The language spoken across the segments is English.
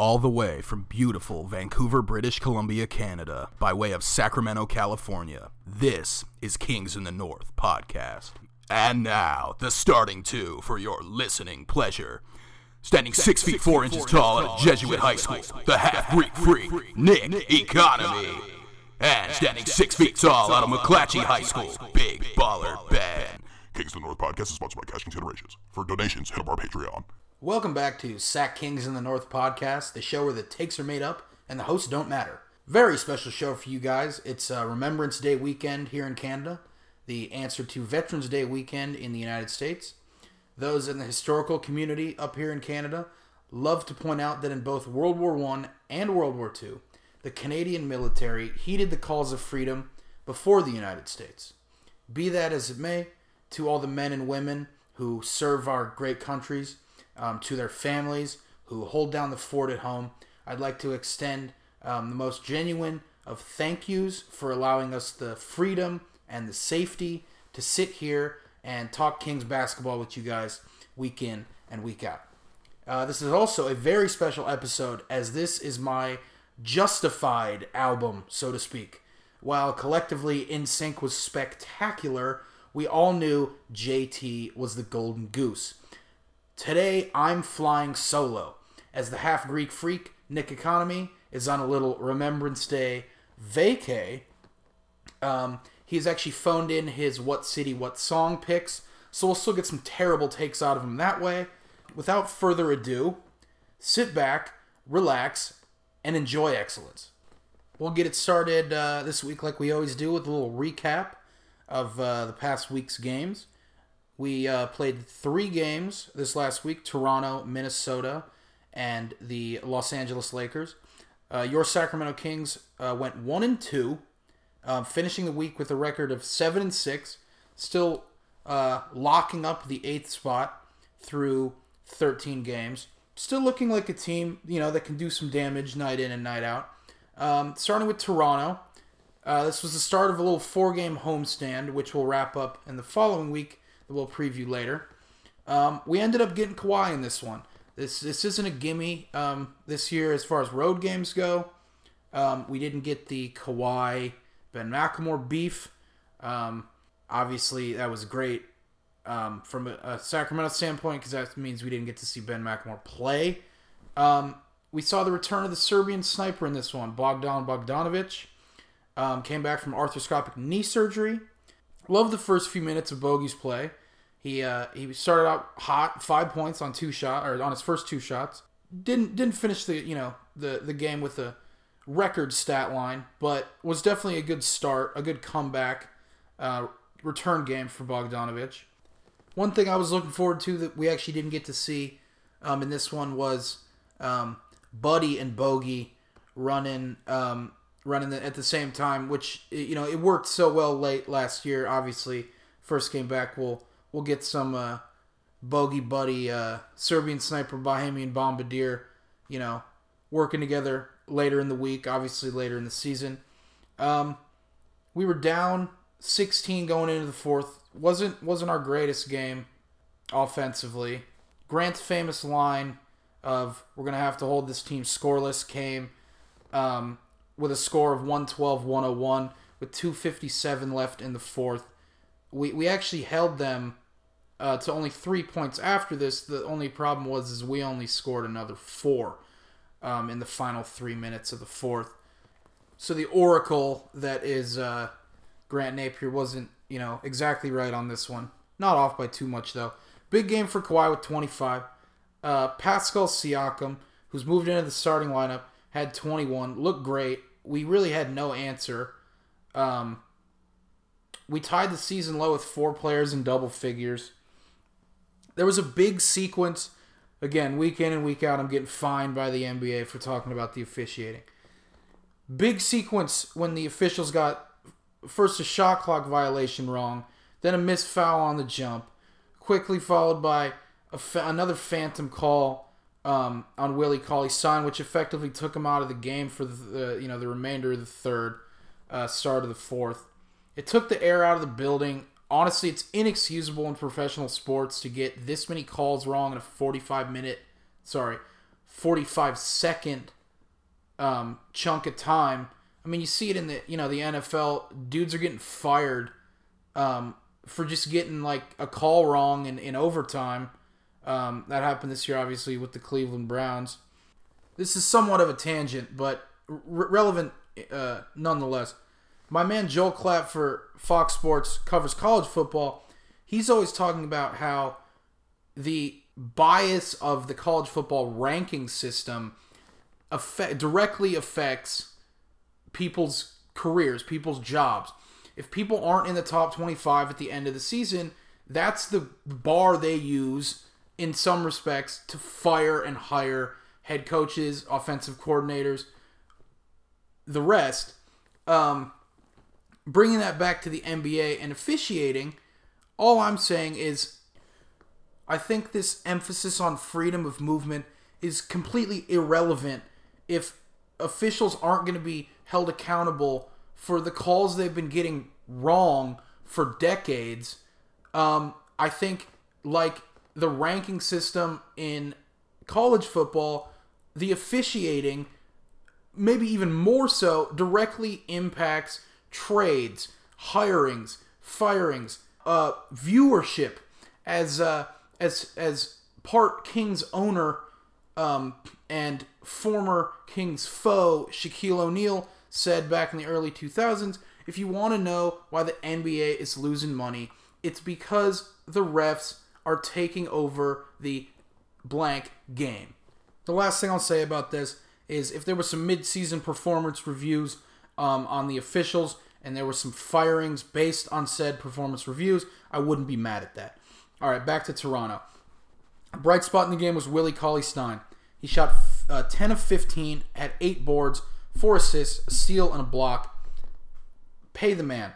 all the way from beautiful Vancouver, British Columbia, Canada, by way of Sacramento, California. This is Kings in the North podcast. And now, the starting two for your listening pleasure. Standing six feet four inches tall at a Jesuit high school, the half Greek freak, Nick Economy. And standing six feet tall out of McClatchy High School, Big Baller Ben. Kings of the North podcast is sponsored by Cash Considerations. For donations, hit up our Patreon. Welcome back to Sack Kings in the North podcast, the show where the takes are made up and the hosts don't matter. Very special show for you guys. It's uh, Remembrance Day weekend here in Canada, the answer to Veterans Day weekend in the United States. Those in the historical community up here in Canada love to point out that in both World War I and World War II, the Canadian military heeded the calls of freedom before the United States. Be that as it may, to all the men and women who serve our great countries, um, to their families who hold down the fort at home, I'd like to extend um, the most genuine of thank yous for allowing us the freedom and the safety to sit here and talk Kings basketball with you guys week in and week out. Uh, this is also a very special episode as this is my justified album, so to speak. While collectively NSYNC was spectacular, we all knew JT was the golden goose. Today, I'm flying solo as the half Greek freak, Nick Economy, is on a little Remembrance Day vacay. Um, he's actually phoned in his What City, What Song picks, so we'll still get some terrible takes out of him that way. Without further ado, sit back, relax, and enjoy excellence. We'll get it started uh, this week like we always do with a little recap of uh, the past week's games. We uh, played three games this last week Toronto, Minnesota, and the Los Angeles Lakers. Uh, your Sacramento Kings uh, went 1 and 2, uh, finishing the week with a record of 7 and 6, still uh, locking up the eighth spot through 13 games. Still looking like a team, you know, that can do some damage night in and night out. Um, starting with Toronto, uh, this was the start of a little four-game homestand, which we'll wrap up in the following week. We'll preview later. Um, we ended up getting Kawhi in this one. This this isn't a gimme um, this year as far as road games go. Um, we didn't get the Kawhi Ben McLemore beef. Um, obviously, that was great um, from a, a, Sacramento standpoint because that means we didn't get to see Ben McLemore play. Um, we saw the return of the Serbian sniper in this one, Bogdan Bogdanovic. Came back from arthroscopic knee surgery. Love the first few minutes of Bogey's play. He uh, he started out hot, five points on two shot or on his first two shots. Didn't didn't finish the you know the the game with a record stat line, but was definitely a good start, a good comeback uh, return game for Bogdanovich. One thing I was looking forward to that we actually didn't get to see um, in this one was um, Buddy and Bogey running um, running at the same time, which you know it worked so well late last year. Obviously, first game back, we'll we'll get some uh, bogey buddy uh, Serbian sniper Bahamian bombardier, you know, working together later in the week. Obviously, later in the season. Um, we were down 16 going into the fourth. wasn't wasn't our greatest game offensively. Grant's famous line of "We're gonna have to hold this team scoreless" came. Um, with a score of 112 101 with 257 left in the fourth. We, we actually held them uh, to only three points after this. The only problem was is we only scored another four um, in the final three minutes of the fourth. So the oracle that is uh, Grant Napear wasn't you know exactly right on this one. Not off by too much though. Big game for Kawhi with 25. Uh, Pascal Siakam, who's moved into the starting lineup, had 21. Looked great we really had no answer. Um, we tied the season low with four players in double figures. There was a big sequence. Again, week in and week out, I'm getting fined by the NBA for talking about the officiating. Big sequence when the officials got first a shot clock violation wrong, then a missed foul on the jump, quickly followed by fa- another phantom call um, on Willie Cauley Stein, which effectively took him out of the game for the you know the remainder of the third, uh, start of the fourth. It took the air out of the building. Honestly, it's inexcusable in professional sports to get this many calls wrong in a 45 minute, sorry, 45 second um, chunk of time. I mean, you see it in the you know the NFL. Dudes are getting fired um, for just getting like a call wrong in, in overtime. Um, that happened this year, obviously, with the Cleveland Browns. This is somewhat of a tangent, but re- relevant uh, nonetheless. My man Joel Klatt for Fox Sports covers college football. He's always talking about how the bias of the college football ranking system affect, directly affects people's careers, people's jobs. If people aren't in the top 25 at the end of the season, that's the bar they use in some respects to fire and hire head coaches, offensive coordinators, the rest. Um, bringing that back to the NBA and officiating, all I'm saying is I think this emphasis on freedom of movement is completely irrelevant if officials aren't going to be held accountable for the calls they've been getting wrong for decades. Um, I think, like the ranking system in college football, the officiating, maybe even more so, directly impacts trades, hirings, firings, uh, viewership. As uh, as as part Kings owner um, and former Kings foe Shaquille O'Neal said back in the early 2000s, if you want to know why the NBA is losing money, it's because the refs are taking over the blank game. The last thing I'll say about this is if there was some mid-season performance reviews um, on the officials and there were some firings based on said performance reviews, I wouldn't be mad at that. All right, back to Toronto. A bright spot in the game was Willie Cauley Stein. He shot uh, 10 of 15, had eight boards, four assists, a steal, and a block. Pay the man.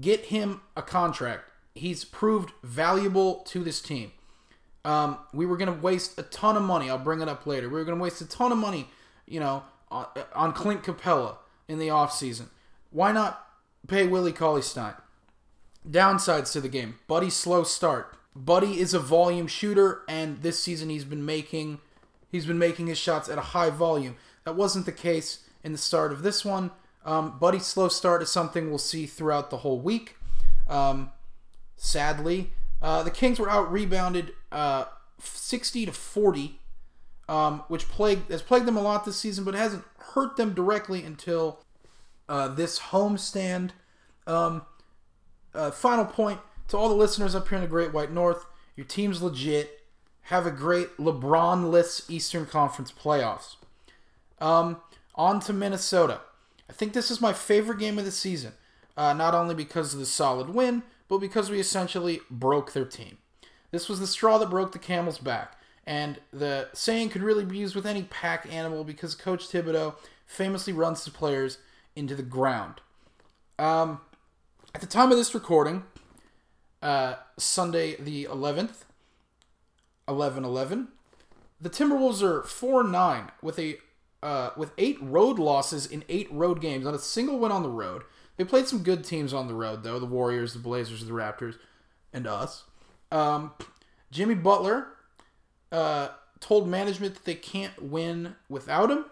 Get him a contract. He's proved valuable to this team. Um, we were going to waste a ton of money. I'll bring it up later. We were going to waste a ton of money, you know, on, on Clint Capela in the offseason. Why not pay Willie Cauley Stein? Downsides to the game. Buddy slow start. Buddy is a volume shooter, and this season he's been making he's been making his shots at a high volume. That wasn't the case in the start of this one. Um, Buddy's slow start is something we'll see throughout the whole week. Um, sadly, uh, the Kings were out rebounded uh, 60 to 40, um, which plagued has plagued them a lot this season, but hasn't hurt them directly until uh, this homestand. Um, uh, final point to all the listeners up here in the Great White North: your team's legit. Have a great LeBron-less Eastern Conference playoffs. Um, on to Minnesota. I think this is my favorite game of the season, uh, not only because of the solid win, but because we essentially broke their team. This was the straw that broke the camel's back, and the saying could really be used with any pack animal because Coach Thibodeau famously runs his players into the ground. Um, at the time of this recording, uh, Sunday the 11th, 11 11, the Timberwolves are 4 9 with a uh, with eight road losses in eight road games, not a single win on the road. They played some good teams on the road, though the Warriors, the Blazers, the Raptors, and us. Um, Jimmy Butler uh, told management that they can't win without him.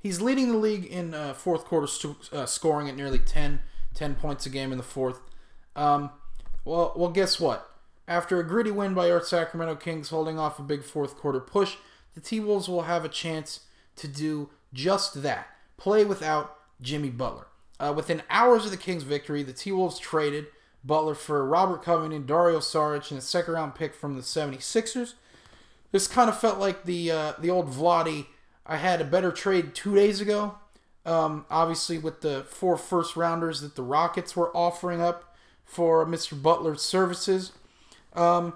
He's leading the league in uh, fourth quarter st- uh, scoring at nearly 10, 10 points a game in the fourth. Um, well, well, guess what? After a gritty win by our Sacramento Kings holding off a big fourth quarter push, the T Wolves will have a chance to do just that play without Jimmy Butler. Uh, within hours of the Kings' victory, the T Wolves traded Butler for Robert Covington, Dario Saric, and a second round pick from the 76ers. This kind of felt like the uh, the old Vlade. I had a better trade two days ago. Um, obviously, with the four first rounders that the Rockets were offering up for Mr. Butler's services. Um,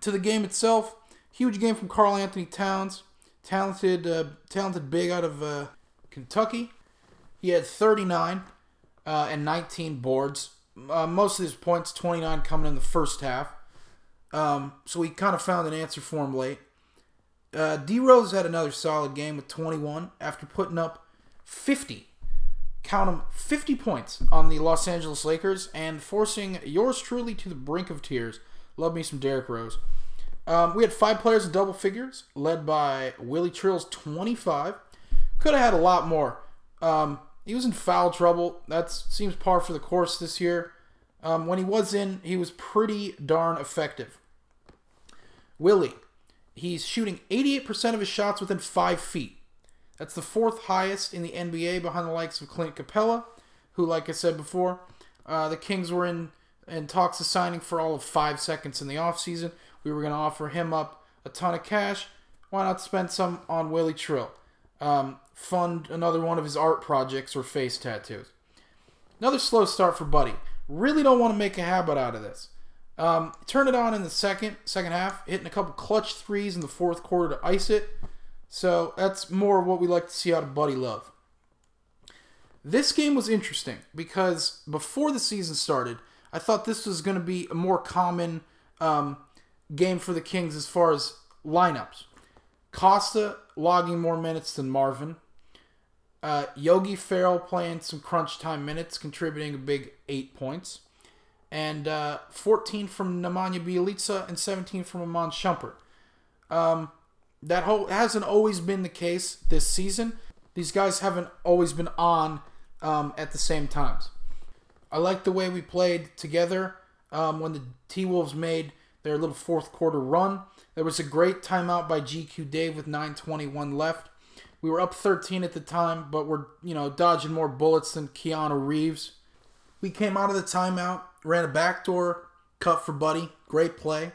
to the game itself, huge game from Karl Anthony Towns, talented, uh, talented big out of uh, Kentucky. He had 39 uh, and 19 boards. Uh, most of his points, 29, coming in the first half. Um, so we kind of found an answer for him late. Uh, D Rose had another solid game with 21 after putting up 50. Count them 50 points on the Los Angeles Lakers and forcing yours truly to the brink of tears. Love me some Derrick Rose. Um, we had five players in double figures, led by Willie Trill's 25. Could have had a lot more. Um, he was in foul trouble. That seems par for the course this year. Um, when he was in, he was pretty darn effective. Willie, he's shooting 88% of his shots within five feet. That's the fourth highest in the NBA behind the likes of Clint Capela, who, like I said before, uh, the Kings were in, talks of signing for all of five seconds in the offseason. We were going to offer him up a ton of cash. Why not spend some on Willie Trill? Um, fund another one of his art projects or face tattoos. Another slow start for Buddy. Really don't want to make a habit out of this. Um, turn it on in the second second half, hitting a couple clutch threes in the fourth quarter to ice it. So that's more of what we like to see out of Buddy Love. This game was interesting because before the season started, I thought this was going to be a more common um, game for the Kings as far as lineups. Kosta logging more minutes than Marvin. Uh, Yogi Ferrell playing some crunch time minutes, contributing a big eight points. And uh, 14 from Nemanja Bjelica and 17 from Iman Shumpert. Um, that whole hasn't always been the case this season. These guys haven't always been on um, at the same times. I like the way we played together um, when the T Wolves made their little fourth quarter run. There was a great timeout by GQ Dave with 9:21 left. We were up 13 at the time, but we're you know dodging more bullets than Keanu Reeves. We came out of the timeout, ran a backdoor cut for Buddy, great play,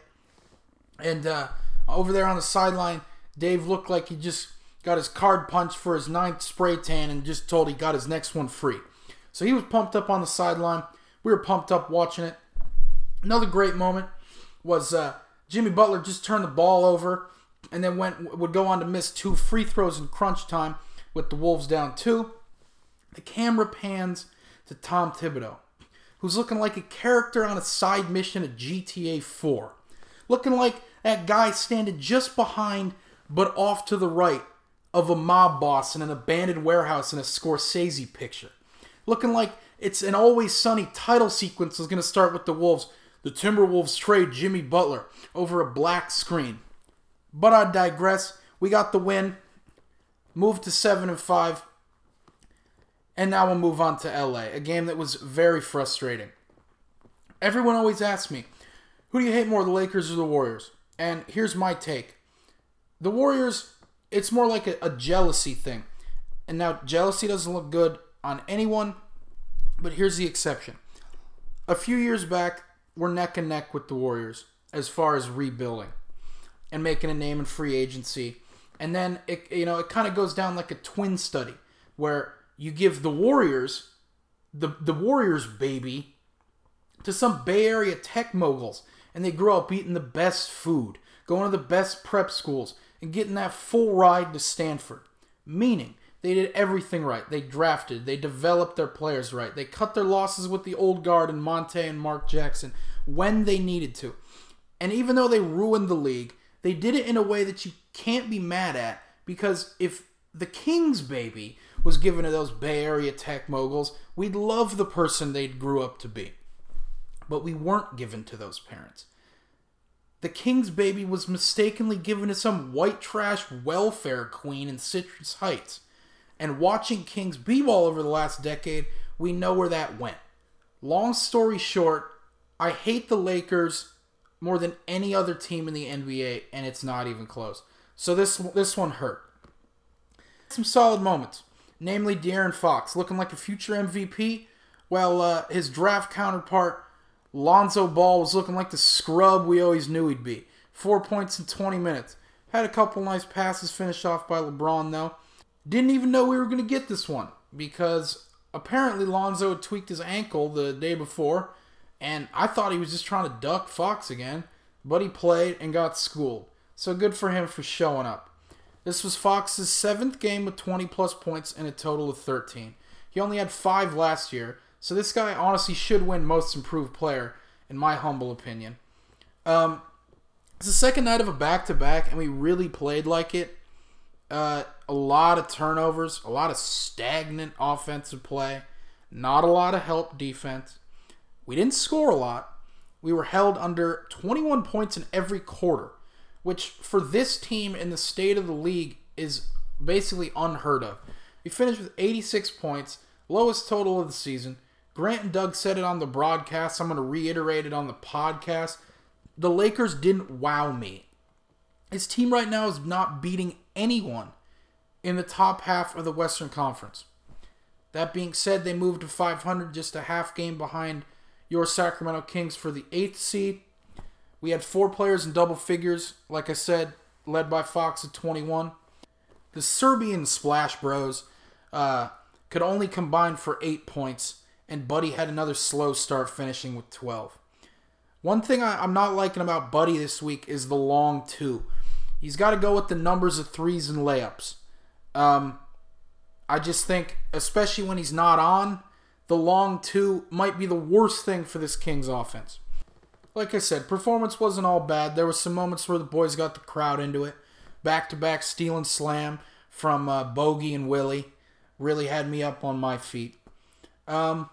and uh, over there on the sideline, Dave looked like he just got his card punched for his ninth spray tan and just told he got his next one free. So he was pumped up on the sideline. We were pumped up watching it. Another great moment was uh, Jimmy Butler just turned the ball over and then went would go on to miss two free throws in crunch time with the Wolves down two. The camera pans to Tom Thibodeau, who's looking like a character on a side mission at GTA 4. Looking like that guy standing just behind but off to the right of a mob boss in an abandoned warehouse in a Scorsese picture. Looking like it's an always sunny title sequence is going to start with the Wolves. The Timberwolves trade Jimmy Butler over a black screen. But I digress. We got the win. Moved to 7 and 5. And now we'll move on to LA, a game that was very frustrating. Everyone always asks me, who do you hate more, the Lakers or the Warriors? And here's my take. The Warriors, it's more like a, a jealousy thing. And now, jealousy doesn't look good on anyone, but here's the exception. A few years back, we're neck and neck with the Warriors as far as rebuilding and making a name in free agency. And then it you know it kind of goes down like a twin study where you give the Warriors the the Warriors baby to some Bay Area tech moguls and they grow up eating the best food, going to the best prep schools and getting that full ride to Stanford. Meaning they did everything right. They drafted, they developed their players right. They cut their losses with the old guard and Monta and Mark Jackson when they needed to. And even though they ruined the league, they did it in a way that you can't be mad at because if the Kings baby was given to those Bay Area tech moguls, we'd love the person they grew up to be. But we weren't given to those parents. The King's baby was mistakenly given to some white trash welfare queen in Citrus Heights. And watching Kings b-ball over the last decade, we know where that went. Long story short, I hate the Lakers more than any other team in the NBA, and it's not even close. So this this one hurt. Some solid moments, namely De'Aaron Fox looking like a future MVP, while uh, his draft counterpart Lonzo Ball was looking like the scrub we always knew he'd be. Four points in 20 minutes. Had a couple nice passes finished off by LeBron though. Didn't even know we were going to get this one because apparently Lonzo had tweaked his ankle the day before and I thought he was just trying to duck Fox again, but he played and got schooled. So good for him for showing up. This was Fox's seventh game with 20 plus points and a total of 13. He only had five last year, so this guy honestly should win Most Improved Player, in my humble opinion. Um, it's the second night of a back to back, and we really played like it. Uh, a lot of turnovers, a lot of stagnant offensive play, not a lot of help defense. We didn't score a lot. We were held under 21 points in every quarter. which for this team in the state of the league is basically unheard of. We finished with 86 points, lowest total of the season. Grant and Doug said it on the broadcast. I'm going to reiterate it on the podcast. The Lakers didn't wow me. His team right now is not beating anyone in the top half of the Western Conference. That being said, they moved to 500, just a half game behind your Sacramento Kings for the eighth seed. We had four players in double figures, like I said, led by Fox at 21. The Serbian Splash Bros uh, could only combine for eight points, and Buddy had another slow start, finishing with 12. One thing I, am not liking about Buddy this week is the long two. He's got to go with the numbers of threes and layups. Um, I just think, especially when he's not on, the long two might be the worst thing for this Kings offense. Like I said, performance wasn't all bad. There were some moments where the boys got the crowd into it. Back to back steal and slam from uh, Bogey and Willie really had me up on my feet. Um,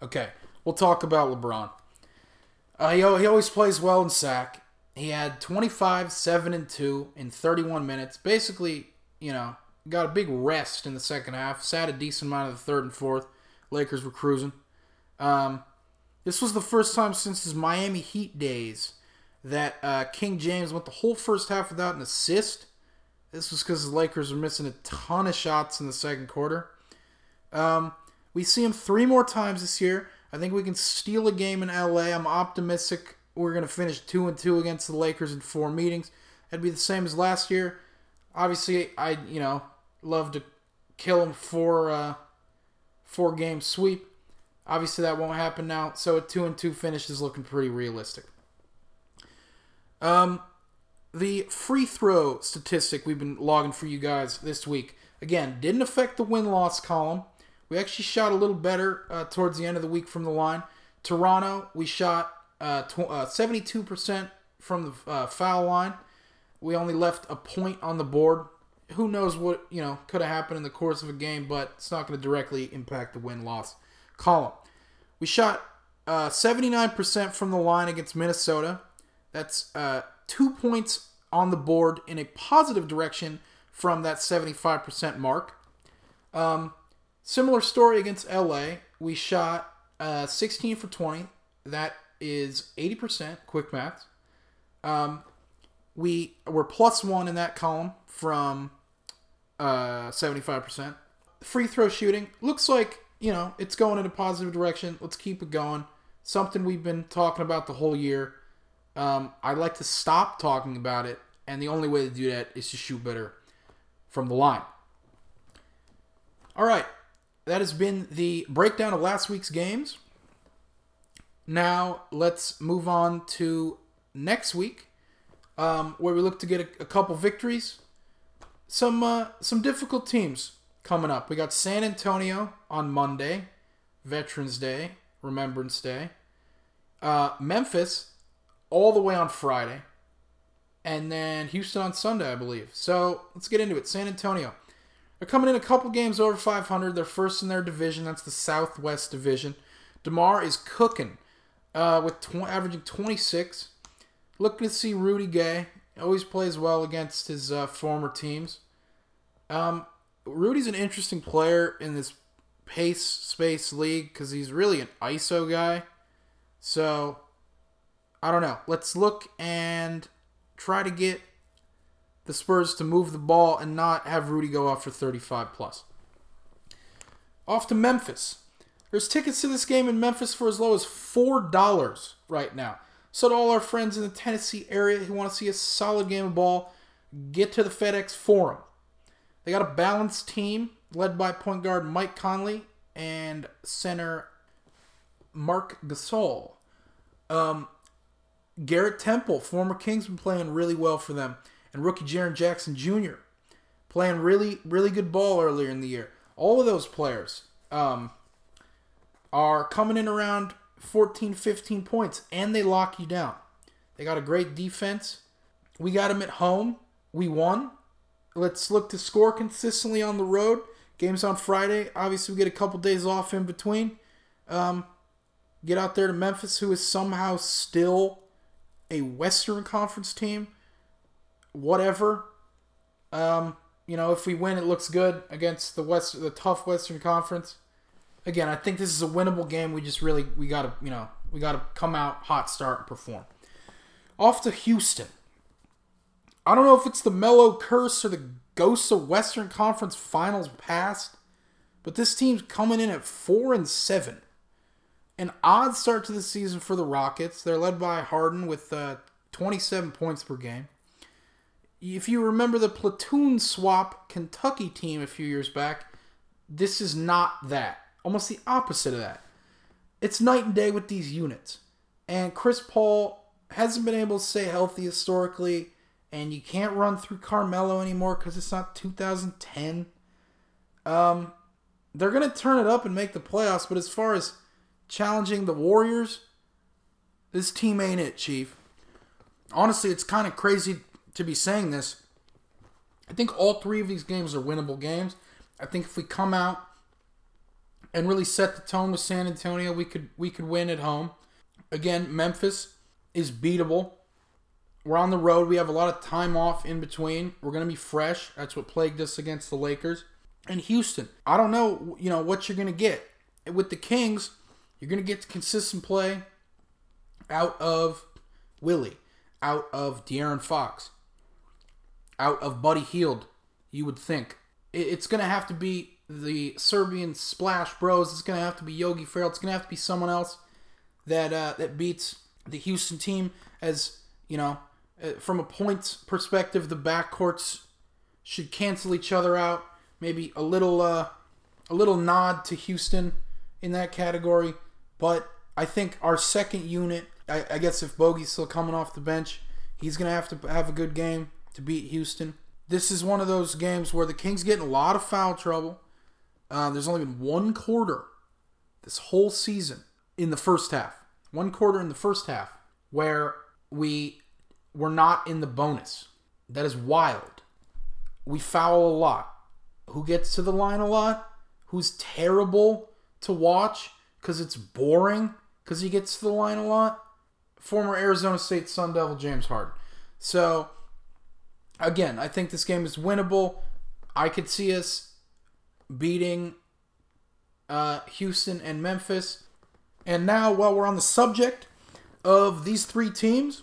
okay, we'll talk about LeBron. Uh, he, he always plays well in sack. He had 25, 7, and 2 in 31 minutes. Basically, you know, got a big rest in the second half. Sat a decent amount of the third and fourth. Lakers were cruising. Um, this was the first time since his Miami Heat days that uh, King James went the whole first half without an assist. This was because the Lakers were missing a ton of shots in the second quarter. Um, we see him three more times this year. I think we can steal a game in LA. I'm optimistic we're going to finish 2 and 2 against the Lakers in four meetings. That'd be the same as last year. Obviously, I, you know, love to kill him for uh, four game sweep. Obviously, that won't happen now. So a two and two finish is looking pretty realistic. Um, the free throw statistic we've been logging for you guys this week again didn't affect the win loss column. We actually shot a little better uh, towards the end of the week from the line. Toronto, we shot uh, tw- uh, 72% from the uh, foul line. We only left a point on the board who knows what you know could have happened in the course of a game, but it's not going to directly impact the win loss column. We shot uh, 79% from the line against Minnesota. That's uh, two points on the board in a positive direction from that 75% mark. Um, similar story against LA. We shot uh, 16 for 20. That is 80%, quick math. Um, we were plus one in that column from uh, 75%. Free throw shooting looks like, you know, it's going in a positive direction. Let's keep it going. Something we've been talking about the whole year. Um, I'd like to stop talking about it, and the only way to do that is to shoot better from the line. All right, that has been the breakdown of last week's games. Now let's move on to next week, um, where we look to get a, a couple victories some uh, some difficult teams coming up. We got San Antonio on Monday, Veterans Day, Remembrance Day. Uh, Memphis all the way on Friday, and then Houston on Sunday, I believe. So let's get into it. San Antonio. They're coming in a couple games over 500. They're first in their division. That's the Southwest Division. DeMar is cooking uh, with tw- averaging 26. Looking to see Rudy Gay always plays well against his uh, former teams. Um, Rudy's an interesting player in this pace space league because he's really an ISO guy. So, I don't know. Let's look and try to get the Spurs to move the ball and not have Rudy go off for 35 plus. Off to Memphis. There's tickets to this game in Memphis for as low as $4 right now. So to all our friends in the Tennessee area who want to see a solid game of ball, get to the FedEx Forum. They got a balanced team led by point guard Mike Conley and center Marc Gasol. Um, Garrett Temple, former Kings, been playing really well for them, and rookie Jaren Jackson Jr. playing really, really good ball earlier in the year. All of those players um, are coming in around 14, 15 points, and they lock you down. They got a great defense. We got them at home. We won. Let's look to score consistently on the road. Games on Friday. Obviously, we get a couple days off in between. Um, get out there to Memphis, who is somehow still a Western Conference team, whatever. Um, you know, if we win, it looks good against the West, the tough Western Conference. Again, I think this is a winnable game. We just really we gotta you know we gotta come out hot start and perform. Off to Houston. I don't know if it's the Melo curse or the ghosts of Western Conference Finals past, but this team's coming in at four and seven. An odd start to the season for the Rockets. They're led by Harden with uh, 27 points per game. If you remember the platoon swap Kentucky team a few years back, this is not that. Almost the opposite of that. It's night and day with these units. And Chris Paul hasn't been able to stay healthy historically, and you can't run through Carmelo anymore because it's not 2010. Um, they're going to turn it up and make the playoffs, but as far as challenging the Warriors, this team ain't it, Chief. Honestly, it's kind of crazy to be saying this. I think all three of these games are winnable games. I think if we come out and really set the tone with San Antonio, we could we could win at home. Again, Memphis is beatable. We're on the road. We have a lot of time off in between. We're going to be fresh. That's what plagued us against the Lakers. And Houston, I don't know, you know, what you're going to get. With the Kings, you're going to get consistent play out of Willie, out of De'Aaron Fox, out of Buddy Hield, you would think. It's going to have to be the Serbian Splash Bros. It's going to have to be Yogi Ferrell. It's going to have to be someone else that uh, that beats the Houston team. As you know, uh, from a points perspective, the backcourts should cancel each other out. Maybe a little uh, a little nod to Houston in that category, but I think our second unit. I, I guess if Bogey's still coming off the bench, he's going to have to have a good game to beat Houston. This is one of those games where the Kings get in a lot of foul trouble. Uh, there's only been one quarter this whole season in the first half. One quarter in the first half where we were not in the bonus. That is wild. We foul a lot. Who gets to the line a lot? Who's terrible to watch because it's boring because he gets to the line a lot? Former Arizona State Sun Devil James Harden. So, again, I think this game is winnable. I could see us beating uh, Houston and Memphis. And now, while we're on the subject of these three teams,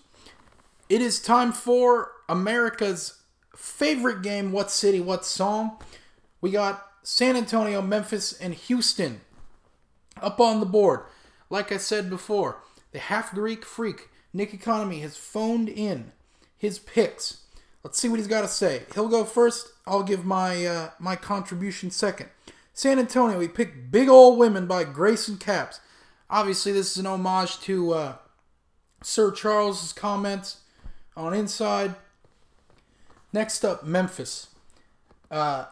it is time for America's favorite game What City, What Song? We got San Antonio, Memphis, and Houston up on the board. Like I said before, the half Greek freak, Nick Economy, has phoned in his picks. Let's see what he's got to say. He'll go first. I'll give my uh, my contribution second. San Antonio, we picked Big Old Women by Grayson Capps. Obviously, this is an homage to uh, Sir Charles's comments on Inside. Next up, Memphis. Uh,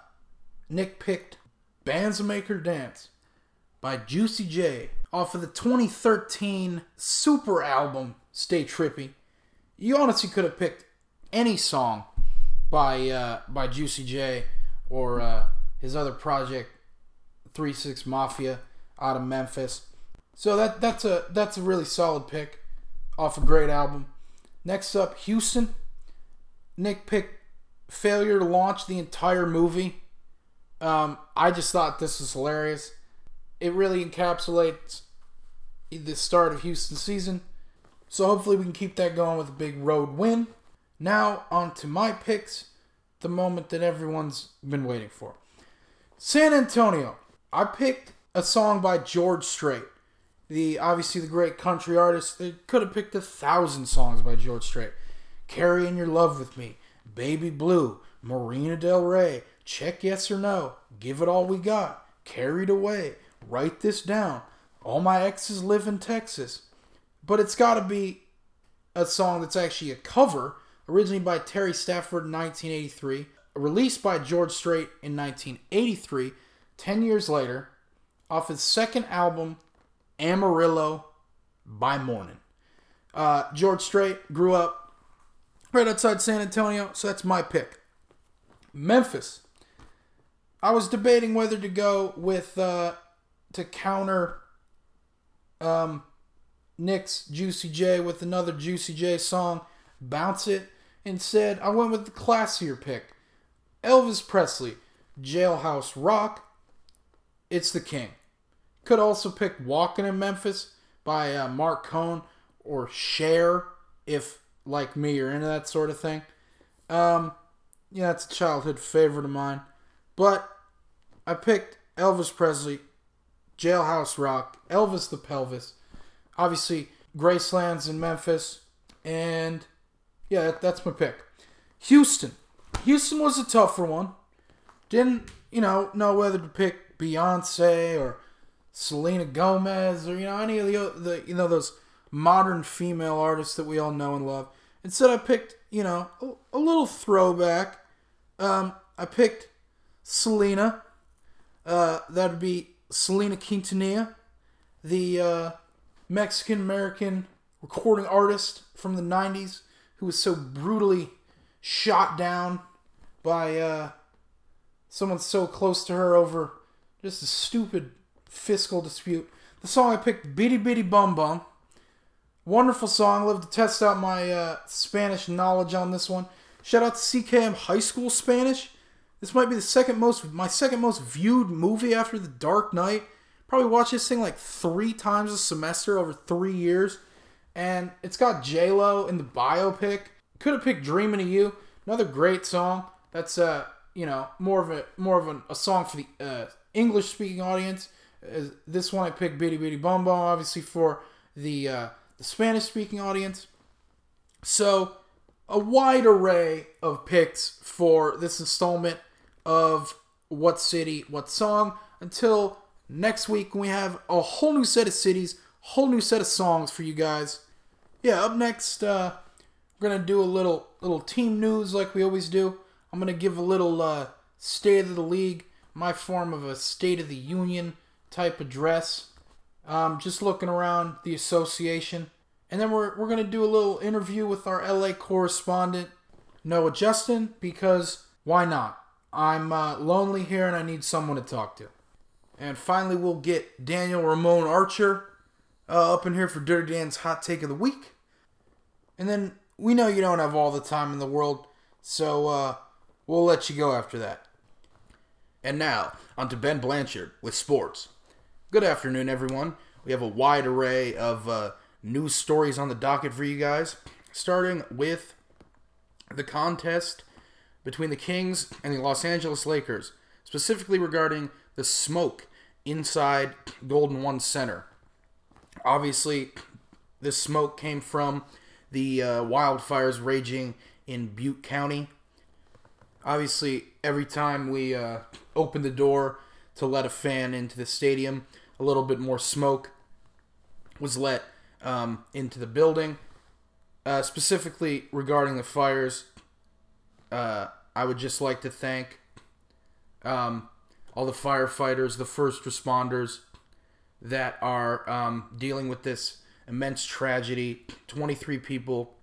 Nick picked Bandsmaker Dance by Juicy J off of the 2013 super album Stay Trippy. You honestly could have picked any song by uh, by Juicy J or uh, his other project, Three Six Mafia, out of Memphis. So that that's a that's a really solid pick off a great album. Next up, Houston. Nick picked failure to launch the entire movie. Um, I just thought this was hilarious. It really encapsulates the start of Houston season. So hopefully we can keep that going with a big road win. Now on to my picks, the moment that everyone's been waiting for. San Antonio. I picked a song by George Strait. The obviously the great country artist. They could have picked a thousand songs by George Strait. Carrying Your Love with Me, Baby Blue, Marina Del Rey, Check Yes or No, Give It All We Got, Carried Away, Write This Down, All My Exes Live in Texas. But it's got to be a song that's actually a cover, originally by Terry Stafford in 1983, released by George Strait in 1983, 10 years later, off his second album, Amarillo by Morning. Uh, George Strait grew up right outside San Antonio, so that's my pick. Memphis. I was debating whether to go with uh, to counter um, Nick's Juicy J with another Juicy J song, Bounce It. Instead, I went with the classier pick Elvis Presley, Jailhouse Rock. It's the King. Could also pick Walking in Memphis by uh, Marc Cohn or Cher if, like me, you're into that sort of thing. Um, yeah, it's a childhood favorite of mine. But I picked Elvis Presley, Jailhouse Rock, Elvis the Pelvis, obviously Graceland's in Memphis, and yeah, that's my pick. Houston. Houston was a tougher one. Didn't, you know, know whether to pick Beyonce or Selena Gomez or, you know, any of the, the you know, those modern female artists that we all know and love. Instead, I picked, you know, a, a little throwback. Um, I picked Selena. Uh, that'd be Selena Quintanilla, the uh, Mexican American recording artist from the 90s who was so brutally shot down by uh, someone so close to her over just a stupid fiscal dispute. The song I picked, Bidi Bidi Bom Bom. Wonderful song. Love to test out my uh, Spanish knowledge on this one. Shout out to CKM High School Spanish. This might be the second most, my second most viewed movie after The Dark Knight. Probably watched this thing like three times a semester over three years. And it's got J Lo in the biopic. Could have picked "Dreaming of You," another great song. That's uh, you know, more of a more of a, a song for the uh, English speaking audience. Uh, this one I picked "Bidi Bidi Bom Bom," obviously for the uh, the Spanish speaking audience. So a wide array of picks for this installment of What City, What Song until next week we have a whole new set of cities, whole new set of songs for you guys. Yeah, up next, uh, we're gonna do a little little team news like we always do. I'm gonna give a little uh, state of the league, my form of a state of the union type address. Um, just looking around the association, and then we're we're gonna do a little interview with our LA correspondent Noah Justin because why not? I'm uh, lonely here and I need someone to talk to. And finally, we'll get Daniel Ramon Archer uh, up in here for Dirty Dan's hot take of the week. And then we know you don't have all the time in the world, so uh, we'll let you go after that. And now, on to Ben Blanchard with sports. Good afternoon, everyone. We have a wide array of uh, news stories on the docket for you guys, starting with the contest between the Kings and the Los Angeles Lakers, specifically regarding the smoke inside Golden One Center. Obviously, this smoke came from the uh, wildfires raging in Butte County. Obviously, every time we uh, open the door to let a fan into the stadium, a little bit more smoke was let um, into the building. Uh, specifically regarding the fires, uh, I would just like to thank um, all the firefighters, the first responders that are um, dealing with this immense tragedy. 23 people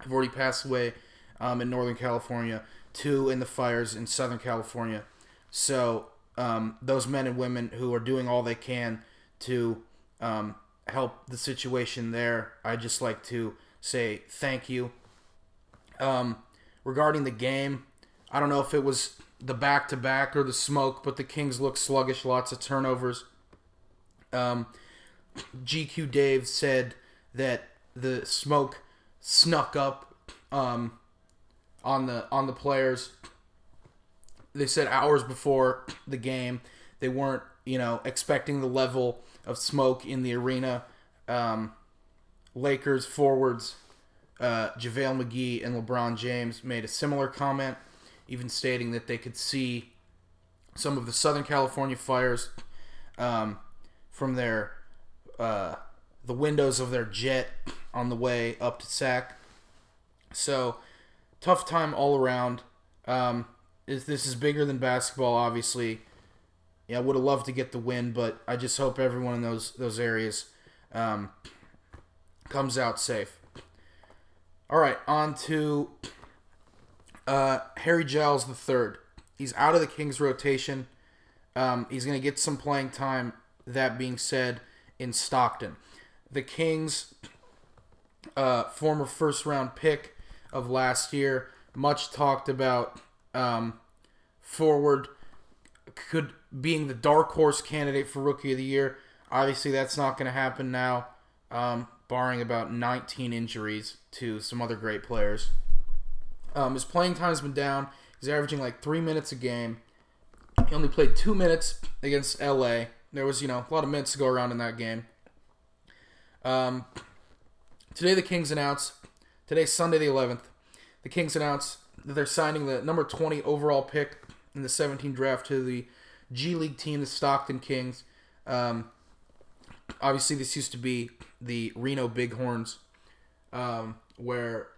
have already passed away um, in Northern California, two in the fires in Southern California. So, um, those men and women who are doing all they can to um, help the situation there, I just like to say thank you. Um, regarding the game, I don't know if it was the back to back or the smoke, but the Kings look sluggish, lots of turnovers. Um, GQ Dave said that the smoke snuck up um, on the on the players. They said hours before the game they weren't you know expecting the level of smoke in the arena. Um, Lakers forwards uh, JaVale McGee and LeBron James made a similar comment, even stating that they could see some of the Southern California fires um, from their uh, the windows of their jet on the way up to SAC. So tough time all around. Um, is this is bigger than basketball, obviously. Yeah, I would have loved to get the win, but I just hope everyone in those those areas um, comes out safe. All right, on to uh, Harry Giles the third. He's out of the Kings rotation. Um, he's going to get some playing time. That being said, in Stockton, the Kings, uh, former first round pick of last year, much talked about um, forward, could being the dark horse candidate for rookie of the year. Obviously, that's not going to happen now, um, barring about 19 injuries to some other great players. Um, his playing time's been down. He's averaging like three minutes a game. He only played two minutes against LA. There was, you know, a lot of minutes to go around in that game. Um, today, the Kings announced, today's Sunday the 11th, the Kings announced that they're signing the number 20 overall pick in the 17 draft to the G League team, the Stockton Kings. Um, obviously, this used to be the Reno Bighorns, um, where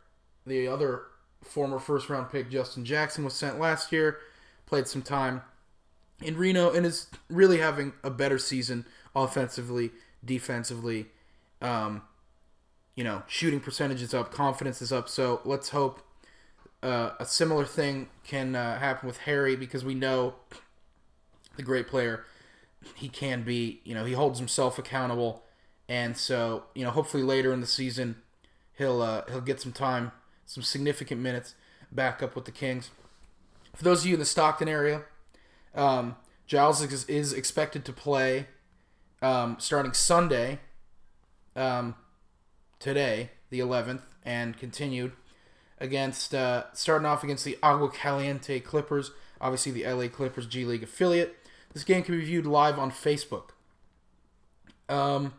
the other former first round pick, Justin Jackson, was sent last year, played some time in Reno, and is really having a better season offensively, defensively. Um, you know, shooting percentage is up, confidence is up. So let's hope uh, a similar thing can uh, happen with Harry because we know the great player he can be. You know, he holds himself accountable, and so you know, hopefully later in the season he'll uh, he'll get some time, some significant minutes back up with the Kings. For those of you in the Stockton area, um, Giles is, is expected to play um, starting Sunday, um, today, the 11th, and continued against uh, starting off against the Agua Caliente Clippers, obviously the LA Clippers G League affiliate. This game can be viewed live on Facebook. Um,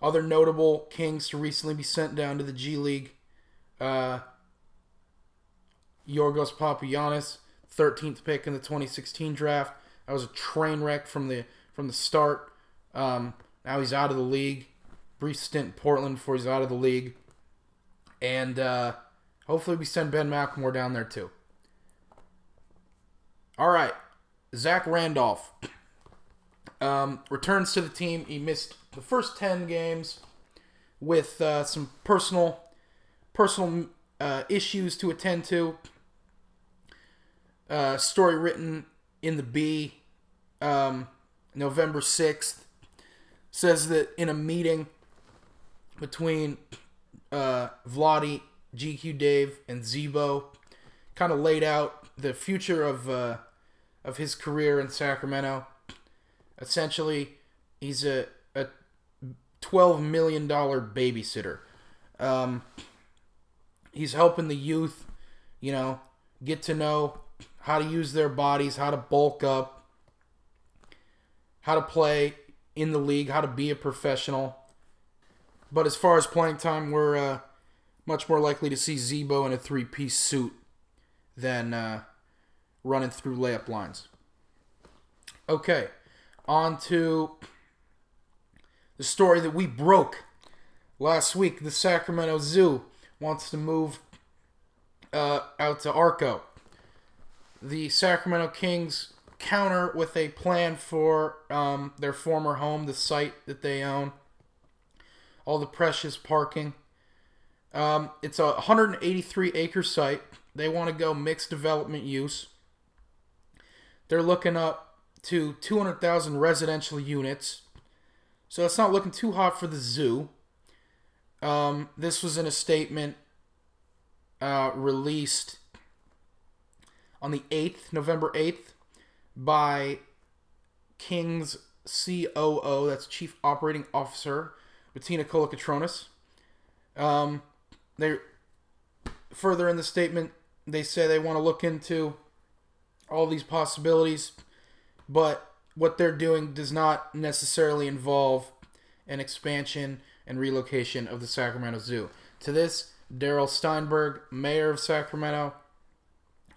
other notable Kings to recently be sent down to the G League. Uh, Yorgos 13th pick in the 2016 draft. That was a train wreck from the from the start. Um, now he's out of the league. Brief stint in Portland before he's out of the league. And uh, hopefully we send Ben McLemore down there too. All right. Zach Randolph um, returns to the team. He missed the first 10 games with uh, some personal personal uh, issues to attend to. Uh, story written in the B, um, November 6th, says that in a meeting between uh, Vlade, GQ Dave, and Z-Bo, kind of laid out the future of uh, of his career in Sacramento. Essentially, he's a, a twelve million dollar babysitter. Um, he's helping the youth, you know, get to know how to use their bodies, how to bulk up, how to play in the league, how to be a professional. But as far as playing time, we're uh, much more likely to see Z-Bo in a three piece suit than uh, running through layup lines. Okay, on to the story that we broke last week. The Sacramento Zoo wants to move uh, out to Arco. The Sacramento Kings counter with a plan for um, their former home, the site that they own, all the precious parking. Um, it's a 183 acre site. They want to go mixed development use. They're looking up to 200,000 residential units. So it's not looking too hot for the zoo. Um, this was in a statement uh, released on the 8th, November 8th, by King's COO, that's Chief Operating Officer, Matina Kolokotronis. Um, they further in the statement, they say they want to look into all these possibilities, but what they're doing does not necessarily involve an expansion and relocation of the Sacramento Zoo. To this, Darrell Steinberg, mayor of Sacramento,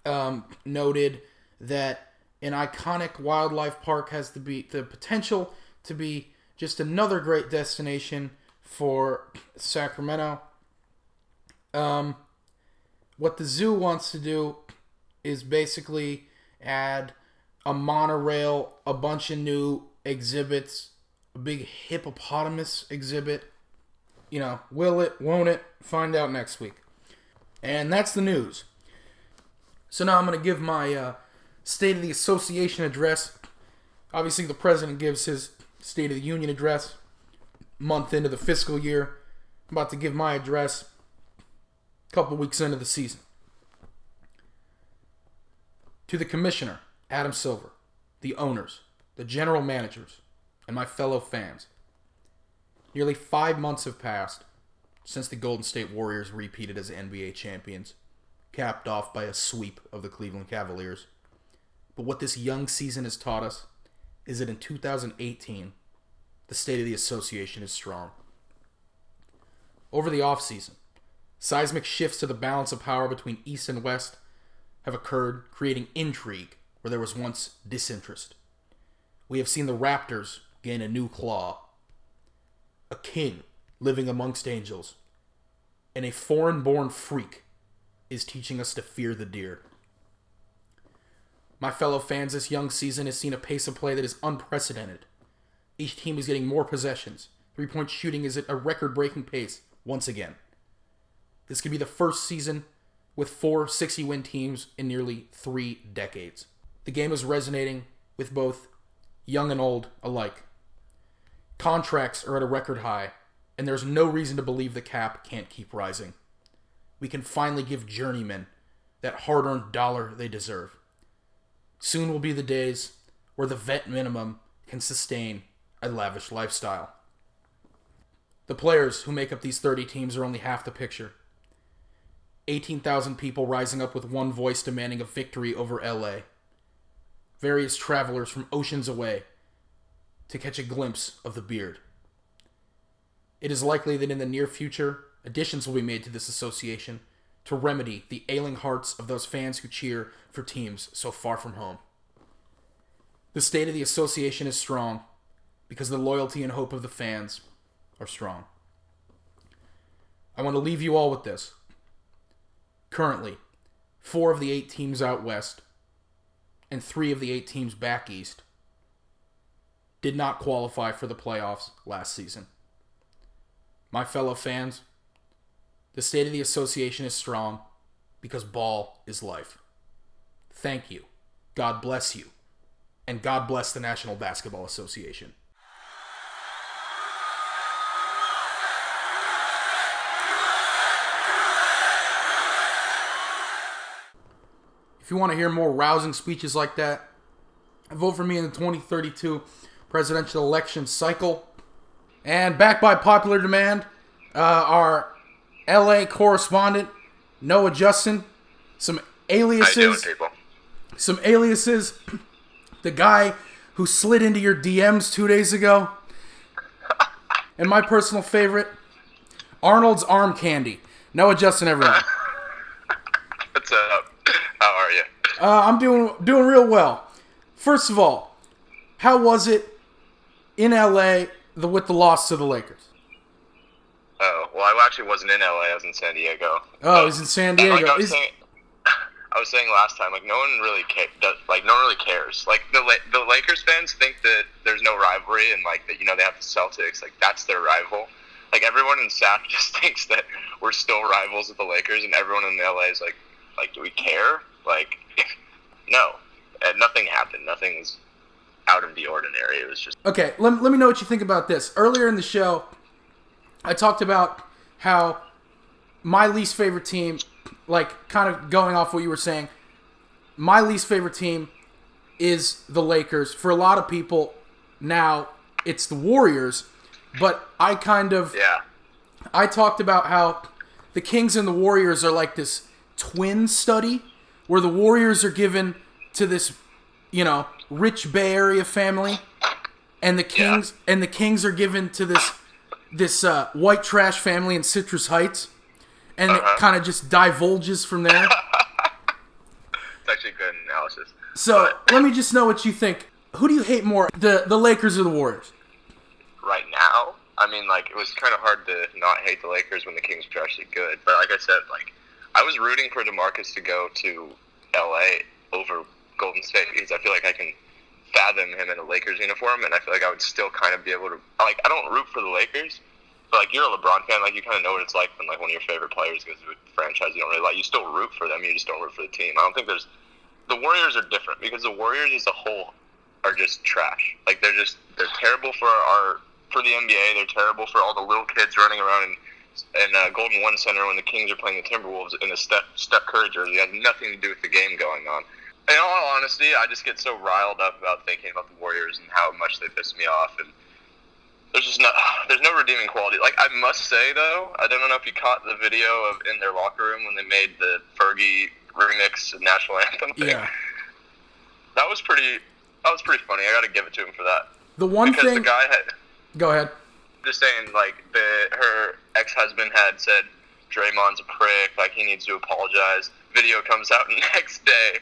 um, noted that an iconic wildlife park has be the potential to be just another great destination for Sacramento. Um, what the zoo wants to do is basically add a monorail, a bunch of new exhibits, a big hippopotamus exhibit. You know, will it, won't it? Find out next week. And that's the news. So now I'm going to give my uh, State of the Association address. Obviously, the president gives his State of the Union address. month into the fiscal year. I'm about to give my address a couple weeks into the season. To the commissioner, Adam Silver, the owners, the general managers, and my fellow fans. Nearly five months have passed since the Golden State Warriors repeated as NBA champions, capped off by a sweep of the Cleveland Cavaliers. But what this young season has taught us is that in 2018, the state of the association is strong. Over the offseason, seismic shifts to the balance of power between East and West have occurred, creating intrigue where there was once disinterest. We have seen the Raptors gain a new claw, a king living amongst angels, and a foreign born freak is teaching us to fear the deer. My fellow fans, this young season has seen a pace of play that is unprecedented. Each team is getting more possessions. Three point shooting is at a record breaking pace once again. This could be the first season with four 60 win teams in nearly three decades. The game is resonating with both young and old alike. Contracts are at a record high, and there's no reason to believe the cap can't keep rising. We can finally give journeymen that hard earned dollar they deserve. Soon will be the days where the vet minimum can sustain a lavish lifestyle. The players who make up these 30 teams are only half the picture. 18,000 people rising up with one voice demanding a victory over LA. Various travelers from oceans away to catch a glimpse of the beard. It is likely that in the near future, additions will be made to this association to remedy the ailing hearts of those fans who cheer for teams so far from home. The state of the association is strong because the loyalty and hope of the fans are strong. I want to leave you all with this. Currently, four of the eight teams out west and three of the eight teams back east did not qualify for the playoffs last season. My fellow fans, the state of the association is strong because ball is life. Thank you. God bless you. And God bless the National Basketball Association. If you want to hear more rousing speeches like that, vote for me in the 2032 presidential election cycle. And backed by popular demand, uh, our LA correspondent, Noah Justin, some aliases. people? Some aliases. The guy who slid into your DMs two days ago. And my personal favorite, Arnold's Arm Candy. Noah Justin, everyone. What's up? How are you? Uh, I'm doing doing real well. First of all, how was it in LA the, with the loss to the Lakers? Oh, well, I actually wasn't in LA. I was in San Diego. Oh, was in San Diego. Like I was Is- saying, I was saying last time, like no one really ca- does, like no one really cares. Like the the Lakers fans think that there's no rivalry and like that you know they have the Celtics, like that's their rival. Like everyone in SAC just thinks that we're still rivals with the Lakers, and everyone in LA is like, like do we care? Like, no, and nothing happened. Nothing was out of the ordinary. It was just Okay, let, let me know what you think about this. Earlier in the show, I talked about how my least favorite team, like kind of going off what you were saying, my least favorite team is the Lakers. For a lot of people, now it's the Warriors, but I kind of yeah. I talked about how the Kings and the Warriors are like this twin study where the Warriors are given to this, you know, rich Bay Area family and the Kings and the Kings are given to this this uh, white trash family in Citrus Heights and it kind of just divulges from there. It's actually a good analysis. So, let me just know what you think. Who do you hate more, the the Lakers or the Warriors? right now, I mean, like it was kind of hard to not hate the Lakers when the Kings were actually good. But like I said, like I was rooting for DeMarcus to go to LA over Golden State because I feel like I can fathom him in a Lakers uniform, and I feel like I would still kind of be able to. Like I don't root for the Lakers, but like you're a LeBron fan, like you kind of know what it's like when like one of your favorite players goes to a franchise you don't really like. You still root for them, you just don't root for the team. I don't think there's the Warriors are different because the Warriors as a whole are just trash. Like they're just they're terrible for our for the NBA. They're terrible for all the little kids running around in, in uh, Golden One Center when the Kings are playing the Timberwolves in a Steph, Steph Curry jersey. It has nothing to do with the game going on. In all honesty, I just get so riled up about thinking about the Warriors and how much they piss me off. And there's just no, there's no redeeming quality. Like I must say though, I don't know if you caught the video of in their locker room when they made the Fergie remix national anthem thing. Yeah. That was pretty. That was pretty funny. I got to give it to him for that. The one because thing. the guy had Go ahead. just saying like the her ex husband had said Draymond's a prick, like he needs to apologize. Video comes out next day,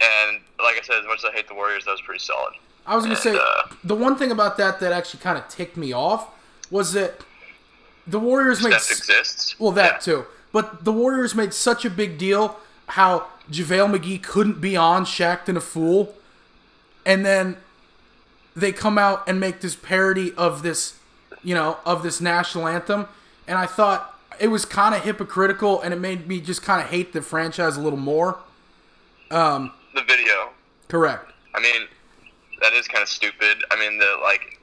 and like I said, as much as I hate the Warriors, that was pretty solid. I was gonna say uh, the one thing about that that actually kind of ticked me off was that the Warriors made exists. well that Yeah. too, but the Warriors made such a big deal how JaVale McGee couldn't be on Shaqtin' a Fool, and then they come out and make this parody of this, you know, of this national anthem, and I thought it was kind of hypocritical, and it made me just kind of hate the franchise a little more. The video. Correct. I mean, that is kind of stupid. I mean, the like,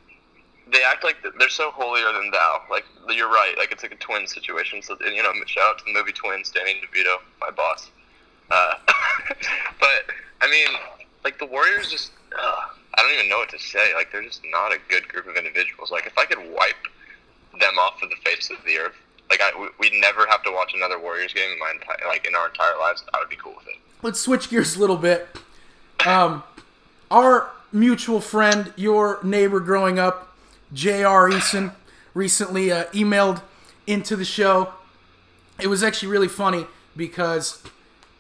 they act like they're so holier than thou. Like, you're right. Like, it's like a twin situation. So, and, you know, shout out to the movie Twins, Danny DeVito, my boss. Uh, but I mean, like the Warriors just. Uh, I don't even know what to say. Like, they're just not a good group of individuals. Like, if I could wipe them off of the face of the earth, like I, we- we'd never have to watch another Warriors game in my entire, like in our entire lives. I would be cool with it. Let's switch gears a little bit. Um, our mutual friend, your neighbor growing up, J.R. Eason, recently uh, emailed into the show. It was actually really funny because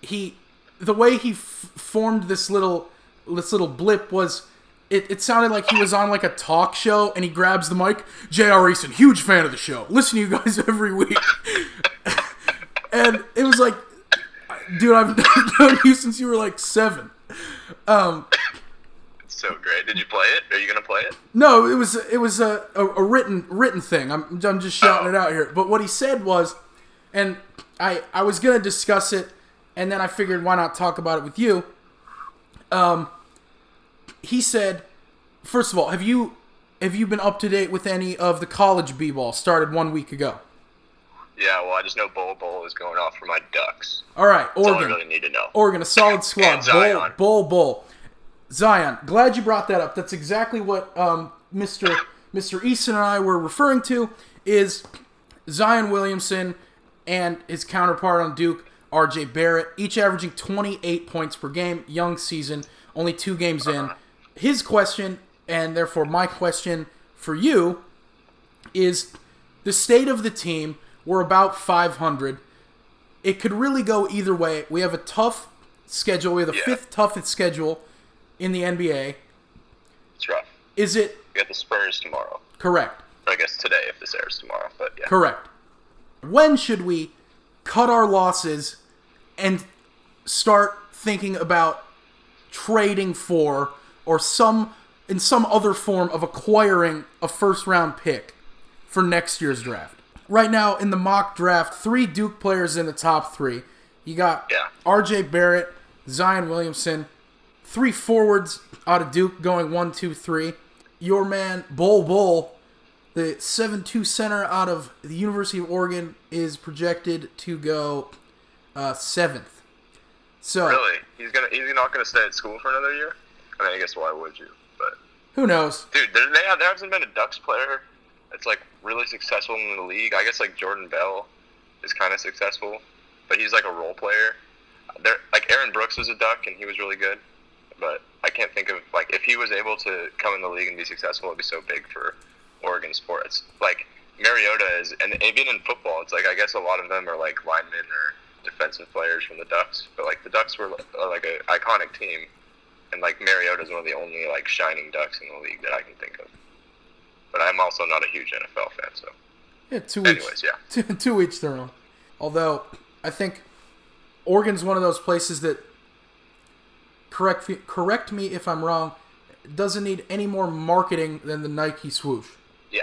he, the way he f- formed this little, this little blip was. It, it sounded like he was on like a talk show and he grabs the mic. J.R. Eason, huge fan of the show. Listen to you guys every week. and it was like, dude, I've known you since you were like seven. It's so great. Did you play it? Are you gonna play it? No, it was it was a, a, a written written thing. I'm I'm just shouting it out here. But what he said was, and I I was gonna discuss it, and then I figured why not talk about it with you. Um, he said, first of all, have you have you been up to date with any of the college b-ball started one week ago? Yeah, well, I just know Bol Bol is going off for my Ducks. All right, That's all I Oregon. really need to know. Oregon, a solid squad. Bull, bull, bull. Zion, glad you brought that up. That's exactly what um, Mr. Mr. Easton and I were referring to. Is Zion Williamson and his counterpart on Duke, R.J. Barrett, each averaging 28 points per game. Young season, only two games in. His question, and therefore my question for you, is the state of the team. We're about 500 it could really go either way. We have a tough schedule. We have the Yeah. fifth toughest schedule in the NBA. It's rough. Is it We got the Spurs tomorrow. correct? Or I guess today if this airs tomorrow. But yeah. Correct. When should we cut our losses and start thinking about trading for or some in some other form of acquiring a first round pick for next year's draft? Right now in the mock draft, three Duke players in the top three. You got Yeah. R.J. Barrett, Zion Williamson, three forwards out of Duke going one, two, three. Your man Bol Bol, the seven-two center out of the University of Oregon, is projected to go uh, seventh. So Really? He's gonna he's not gonna stay at school for another year? I mean I guess why would you? But who knows? dude, there, they have, there hasn't been a Ducks player It's like really successful in the league. I guess like Jordan Bell is kind of successful, but he's like a role player. There, like Aaron Brooks was a Duck and he was really good, but I can't think of like if he was able to come in the league and be successful, it'd be so big for Oregon sports. Like Mariota is, and even in football, it's like I guess a lot of them are like linemen or defensive players from the Ducks, but like the Ducks were uh, like an iconic team, and like Mariota is one of the only like shining Ducks in the league that I can think of. But I'm also not a huge NFL fan, so Yeah, two weeks. anyways, yeah. two, two each their own. Although I think Oregon's one of those places that correct me- correct me if I'm wrong. Doesn't need any more marketing than the Nike swoosh. Yeah,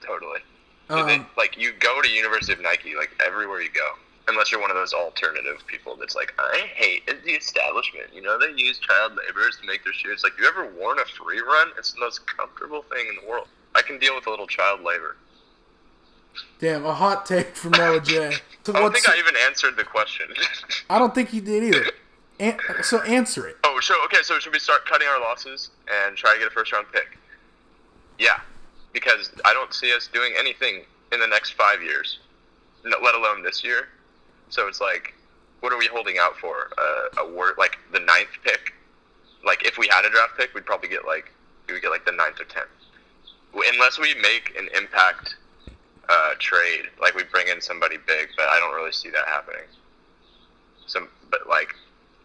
totally. Um, they, like you go to University of Nike, like everywhere you go, unless you're one of those alternative people that's like, I hate the establishment. You know, they use child laborers to make their shoes. Like, you ever worn a free run? It's the most comfortable thing in the world. I can deal with a little child labor. Damn, a hot take from Noah J. So I don't think I even answered the question. I don't think you did either. An- so answer it. oh, so okay, so should we start cutting our losses and try to get a first round pick? Yeah, because I don't see us doing anything in the next five years, let alone this year. So it's like, what are we holding out for? Uh, a word like the ninth pick. Like if we had a draft pick, we'd probably get like we would get like the ninth or tenth, unless we make an impact uh, trade, like we bring in somebody big. But I don't really see that happening. Some, but like,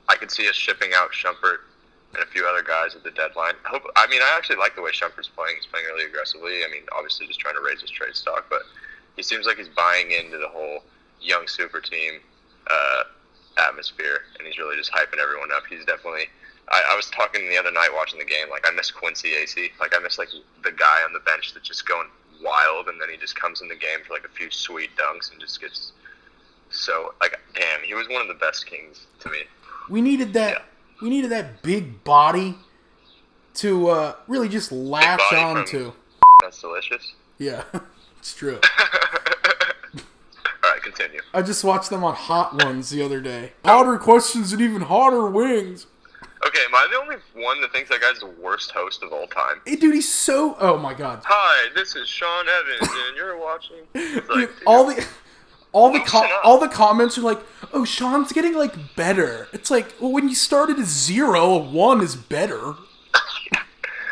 I could see us shipping out Shumpert and a few other guys at the deadline. I hope. I mean, I actually like the way Shumpert's playing. He's playing really aggressively. I mean, obviously just trying to raise his trade stock, but he seems like he's buying into the whole young super team uh, atmosphere, and he's really just hyping everyone up. He's definitely. I, I was talking the other night watching the game. Like I miss Quincy Acy. Like I miss like the guy on the bench that's just going wild, and then he just comes in the game for like a few sweet dunks and just gets so like damn. He was one of the best Kings to me. We needed that. Yeah. We needed that big body to uh, really just latch on to. That's delicious. Yeah, it's true. All right, continue. I just watched them on Hot Ones the other day. Hotter questions and even hotter wings. Okay, am I the only one that thinks that guy's the worst host of all time? Hey, dude, he's so. Oh my god. Hi, this is Sean Evans, and you're watching. Like, Dude, all the. All the com- all the comments are like, "Oh, Sean's getting like better." It's like, well, when you started at zero, a one is better.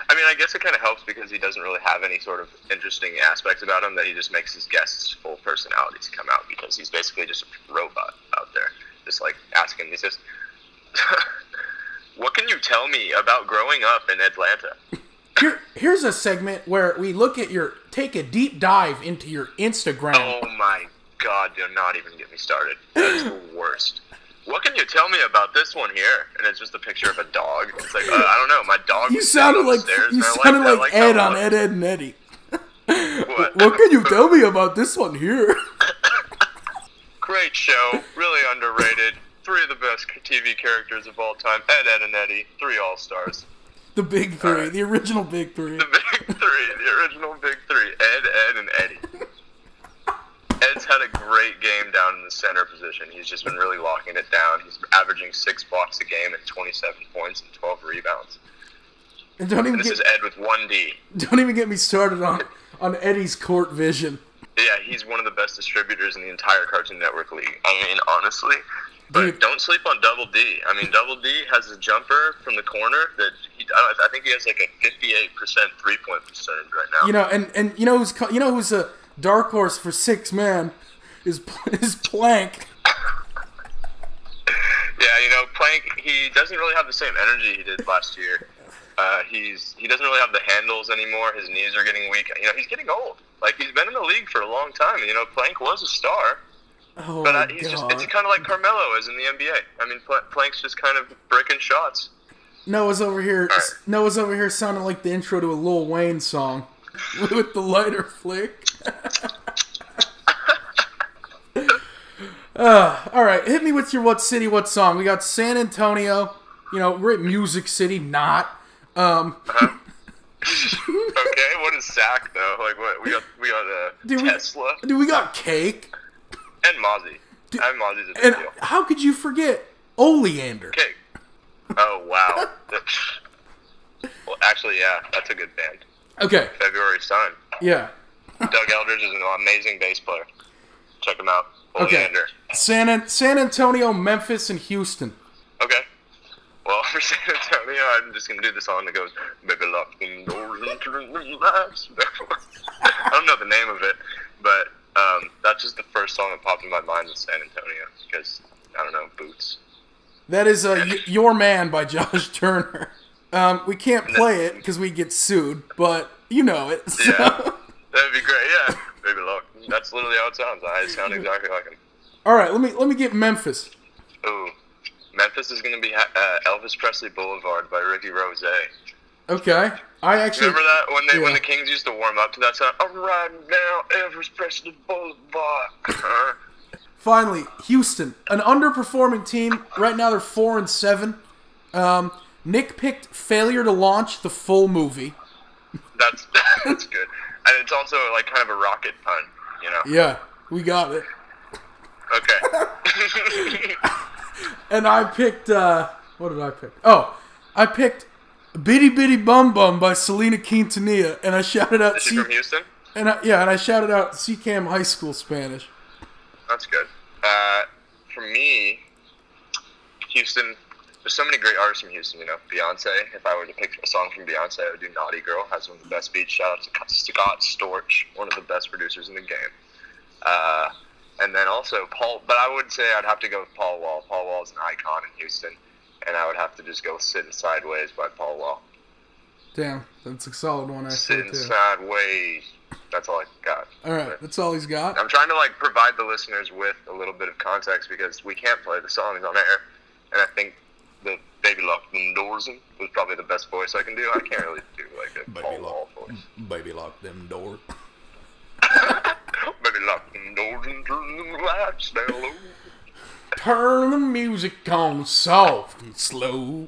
I mean, I guess it kind of helps because he doesn't really have any sort of interesting aspects about him that he just makes his guests full personalities come out because he's basically just a robot out there, just like asking. He says, "What can you tell me about growing up in Atlanta?" Here, here's a segment where we look at your take a deep dive into your Instagram. Oh my god, do not even get me started. That is the worst. What can you tell me about this one here? And it's just a picture of a dog. It's like, uh, I don't know, my dog. you sounded like you sounded I like Ed on. Ed, Edd and Eddy. What? What can you tell me about this one here? Great show, really underrated. Three of the best TV characters of all time. Ed, Edd, and Eddy, three all stars. The big three, Alright. the original big three. The big three, the original big three. Ed, Ed, and Eddie. Ed's had a great game down in the center position. He's just been really locking it down. He's averaging six blocks a game and 27 points and 12 rebounds. And don't even And this get is Ed with one D. don't even get me started on on Eddie's court vision. Yeah, he's one of the best distributors in the entire Cartoon Network league. I mean, honestly. But Dude. don't sleep on Double D. I mean, Double D has a jumper from the corner that he, I, I think he has like a 58% three point percentage right now. You know, and and you know who's you know who's a dark horse for six man is is Plank. Yeah, you know, Plank. He doesn't really have the same energy he did last year. Uh, he's he doesn't really have the handles anymore. His knees are getting weak. You know, he's getting old. Like he's been in the league for a long time. You know, Plank was a star, Oh but my uh, he's just, it's kind of like Carmelo is in the NBA. I mean, Pl- Plank's just kind of breaking shots. Noah's over here. Alright. Noah's over here sounding like the intro to a Lil Wayne song with the lighter flick. uh, all right, hit me with your what city, what song. We got San Antonio. You know, we're at Music City, not. Um, Okay, what is Sack though? Like what we got? We got uh, we- Tesla dude, we got Cake, and Mozzy. And Mozzy's a big and deal. how could you forget Oleander? Okay. Oh wow. well, actually, yeah, that's a good band. Okay, February Sun. yeah. Doug Eldridge is an amazing bass player. Check him out. Okay. Oleander. San An- San Antonio, Memphis, and Houston. Okay. Well, for San Antonio, I'm just gonna do the song that goes, "Baby, lock the doors into the lights." I don't know the name of it, but um, that's just the first song that popped in my mind with San Antonio because I don't know boots. That is uh, y- Your Man by Josh Turner. Um, we can't play it because we get sued, but you know it. so- Yeah, that'd be great. Yeah, baby, look, that's literally how it sounds. I sound exactly like him. All right, let me let me get Memphis. Ooh, Memphis is gonna be ha- uh, Elvis Presley Boulevard by Ricky Rose. Okay, I actually Remember that when they when the Kings used to warm up to that song? I'm riding down Boulevard. Finally Houston, an underperforming team. Right now they're four and seven. Um, Nick picked failure to launch the full movie. that's that's good. and it's also like kind of a rocket pun, you know. Yeah, we got it. Okay. And I picked. uh What did I pick? Oh, I picked "Bidi Bidi Bom Bom" by Selena Quintanilla, and I shouted out. Is she C- from Houston? and I, yeah, and I shouted out CCAM High School Spanish. That's good. Uh, for me, Houston. There's so many great artists from Houston. You know, Beyonce. If I were to pick a song from Beyonce, I would do "Naughty Girl." Has one of the best beats. Shout out to Scott Storch, one of the best producers in the game. Uh, and then also Paul, but I would say I'd have to go with Paul Wall. Paul Wall is an icon in Houston, and I would have to just go "Sitting Sideways" by Paul Wall. Damn, that's a solid one actually Sitting too. sideways. That's all I got. All right, that's all he's got. I'm trying to like provide the listeners with a little bit of context because we can't play the songs on air, and I think the "Baby Lock Them Doors" in was probably the best voice I can do. I can't really do like a Paul Wall voice. baby, lock them doors. Baby lock them doors and turn them lights down low. Turn the music on soft and slow.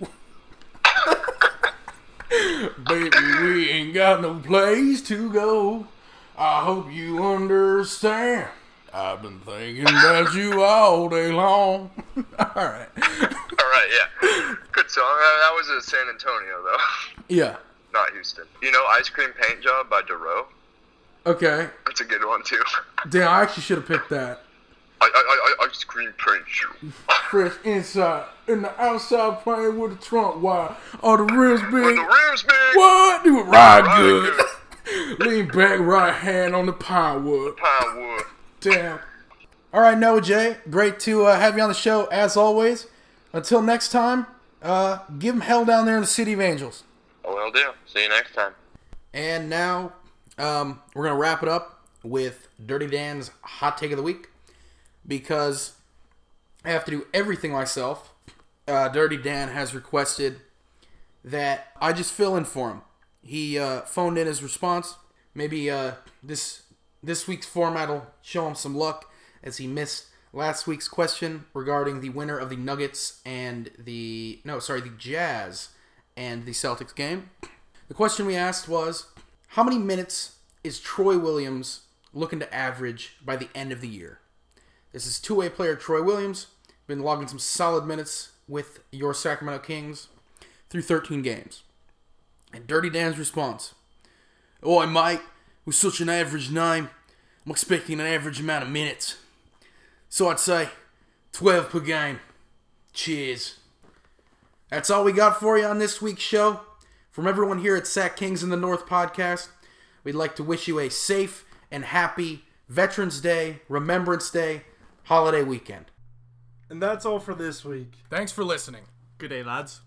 Baby, we ain't got no place to go. I hope you understand. I've been thinking about you all day long. all right. All right, yeah, good song. That was a San Antonio though, Yeah. not Houston. You know, "Ice Cream Paint Job" by Dorrough. Okay. That's a good one too. Damn, I actually should have picked that. I, I, I, I- ice cream paint job. Fresh inside, and the outside playing with the trunk wire. All the rims big. the rims big, What? Do it ride ride good. good. Lean back, right hand on the pine wood. Pine wood. Damn. All right, Noah Jay, great to uh, have you on the show as always. Until next time, uh, give them hell down there in the City of Angels. Oh, will do. See you next time. And now, um, we're gonna wrap it up with Dirty Dan's hot take of the week because I have to do everything myself. Uh, Dirty Dan has requested that I just fill in for him. He uh, phoned in his response. Maybe uh, this this week's format will show him some luck as he missed last week's question regarding the winner of the Nuggets and the no, sorry, the Jazz and the Celtics game. The question we asked was how many minutes is Troy Williams looking to average by the end of the year? This is two-way player Troy Williams, been logging some solid minutes with your Sacramento Kings through 13 games. And Dirty Dan's response Oh, mate, with such an average name, I'm expecting an average amount of minutes. So I'd say 12 per game. Cheers. That's all we got for you on this week's show. From everyone here at Sac Kings in the North podcast, we'd like to wish you a safe and happy Veterans Day, Remembrance Day, holiday weekend. And that's all for this week. Thanks for listening. Good day, lads.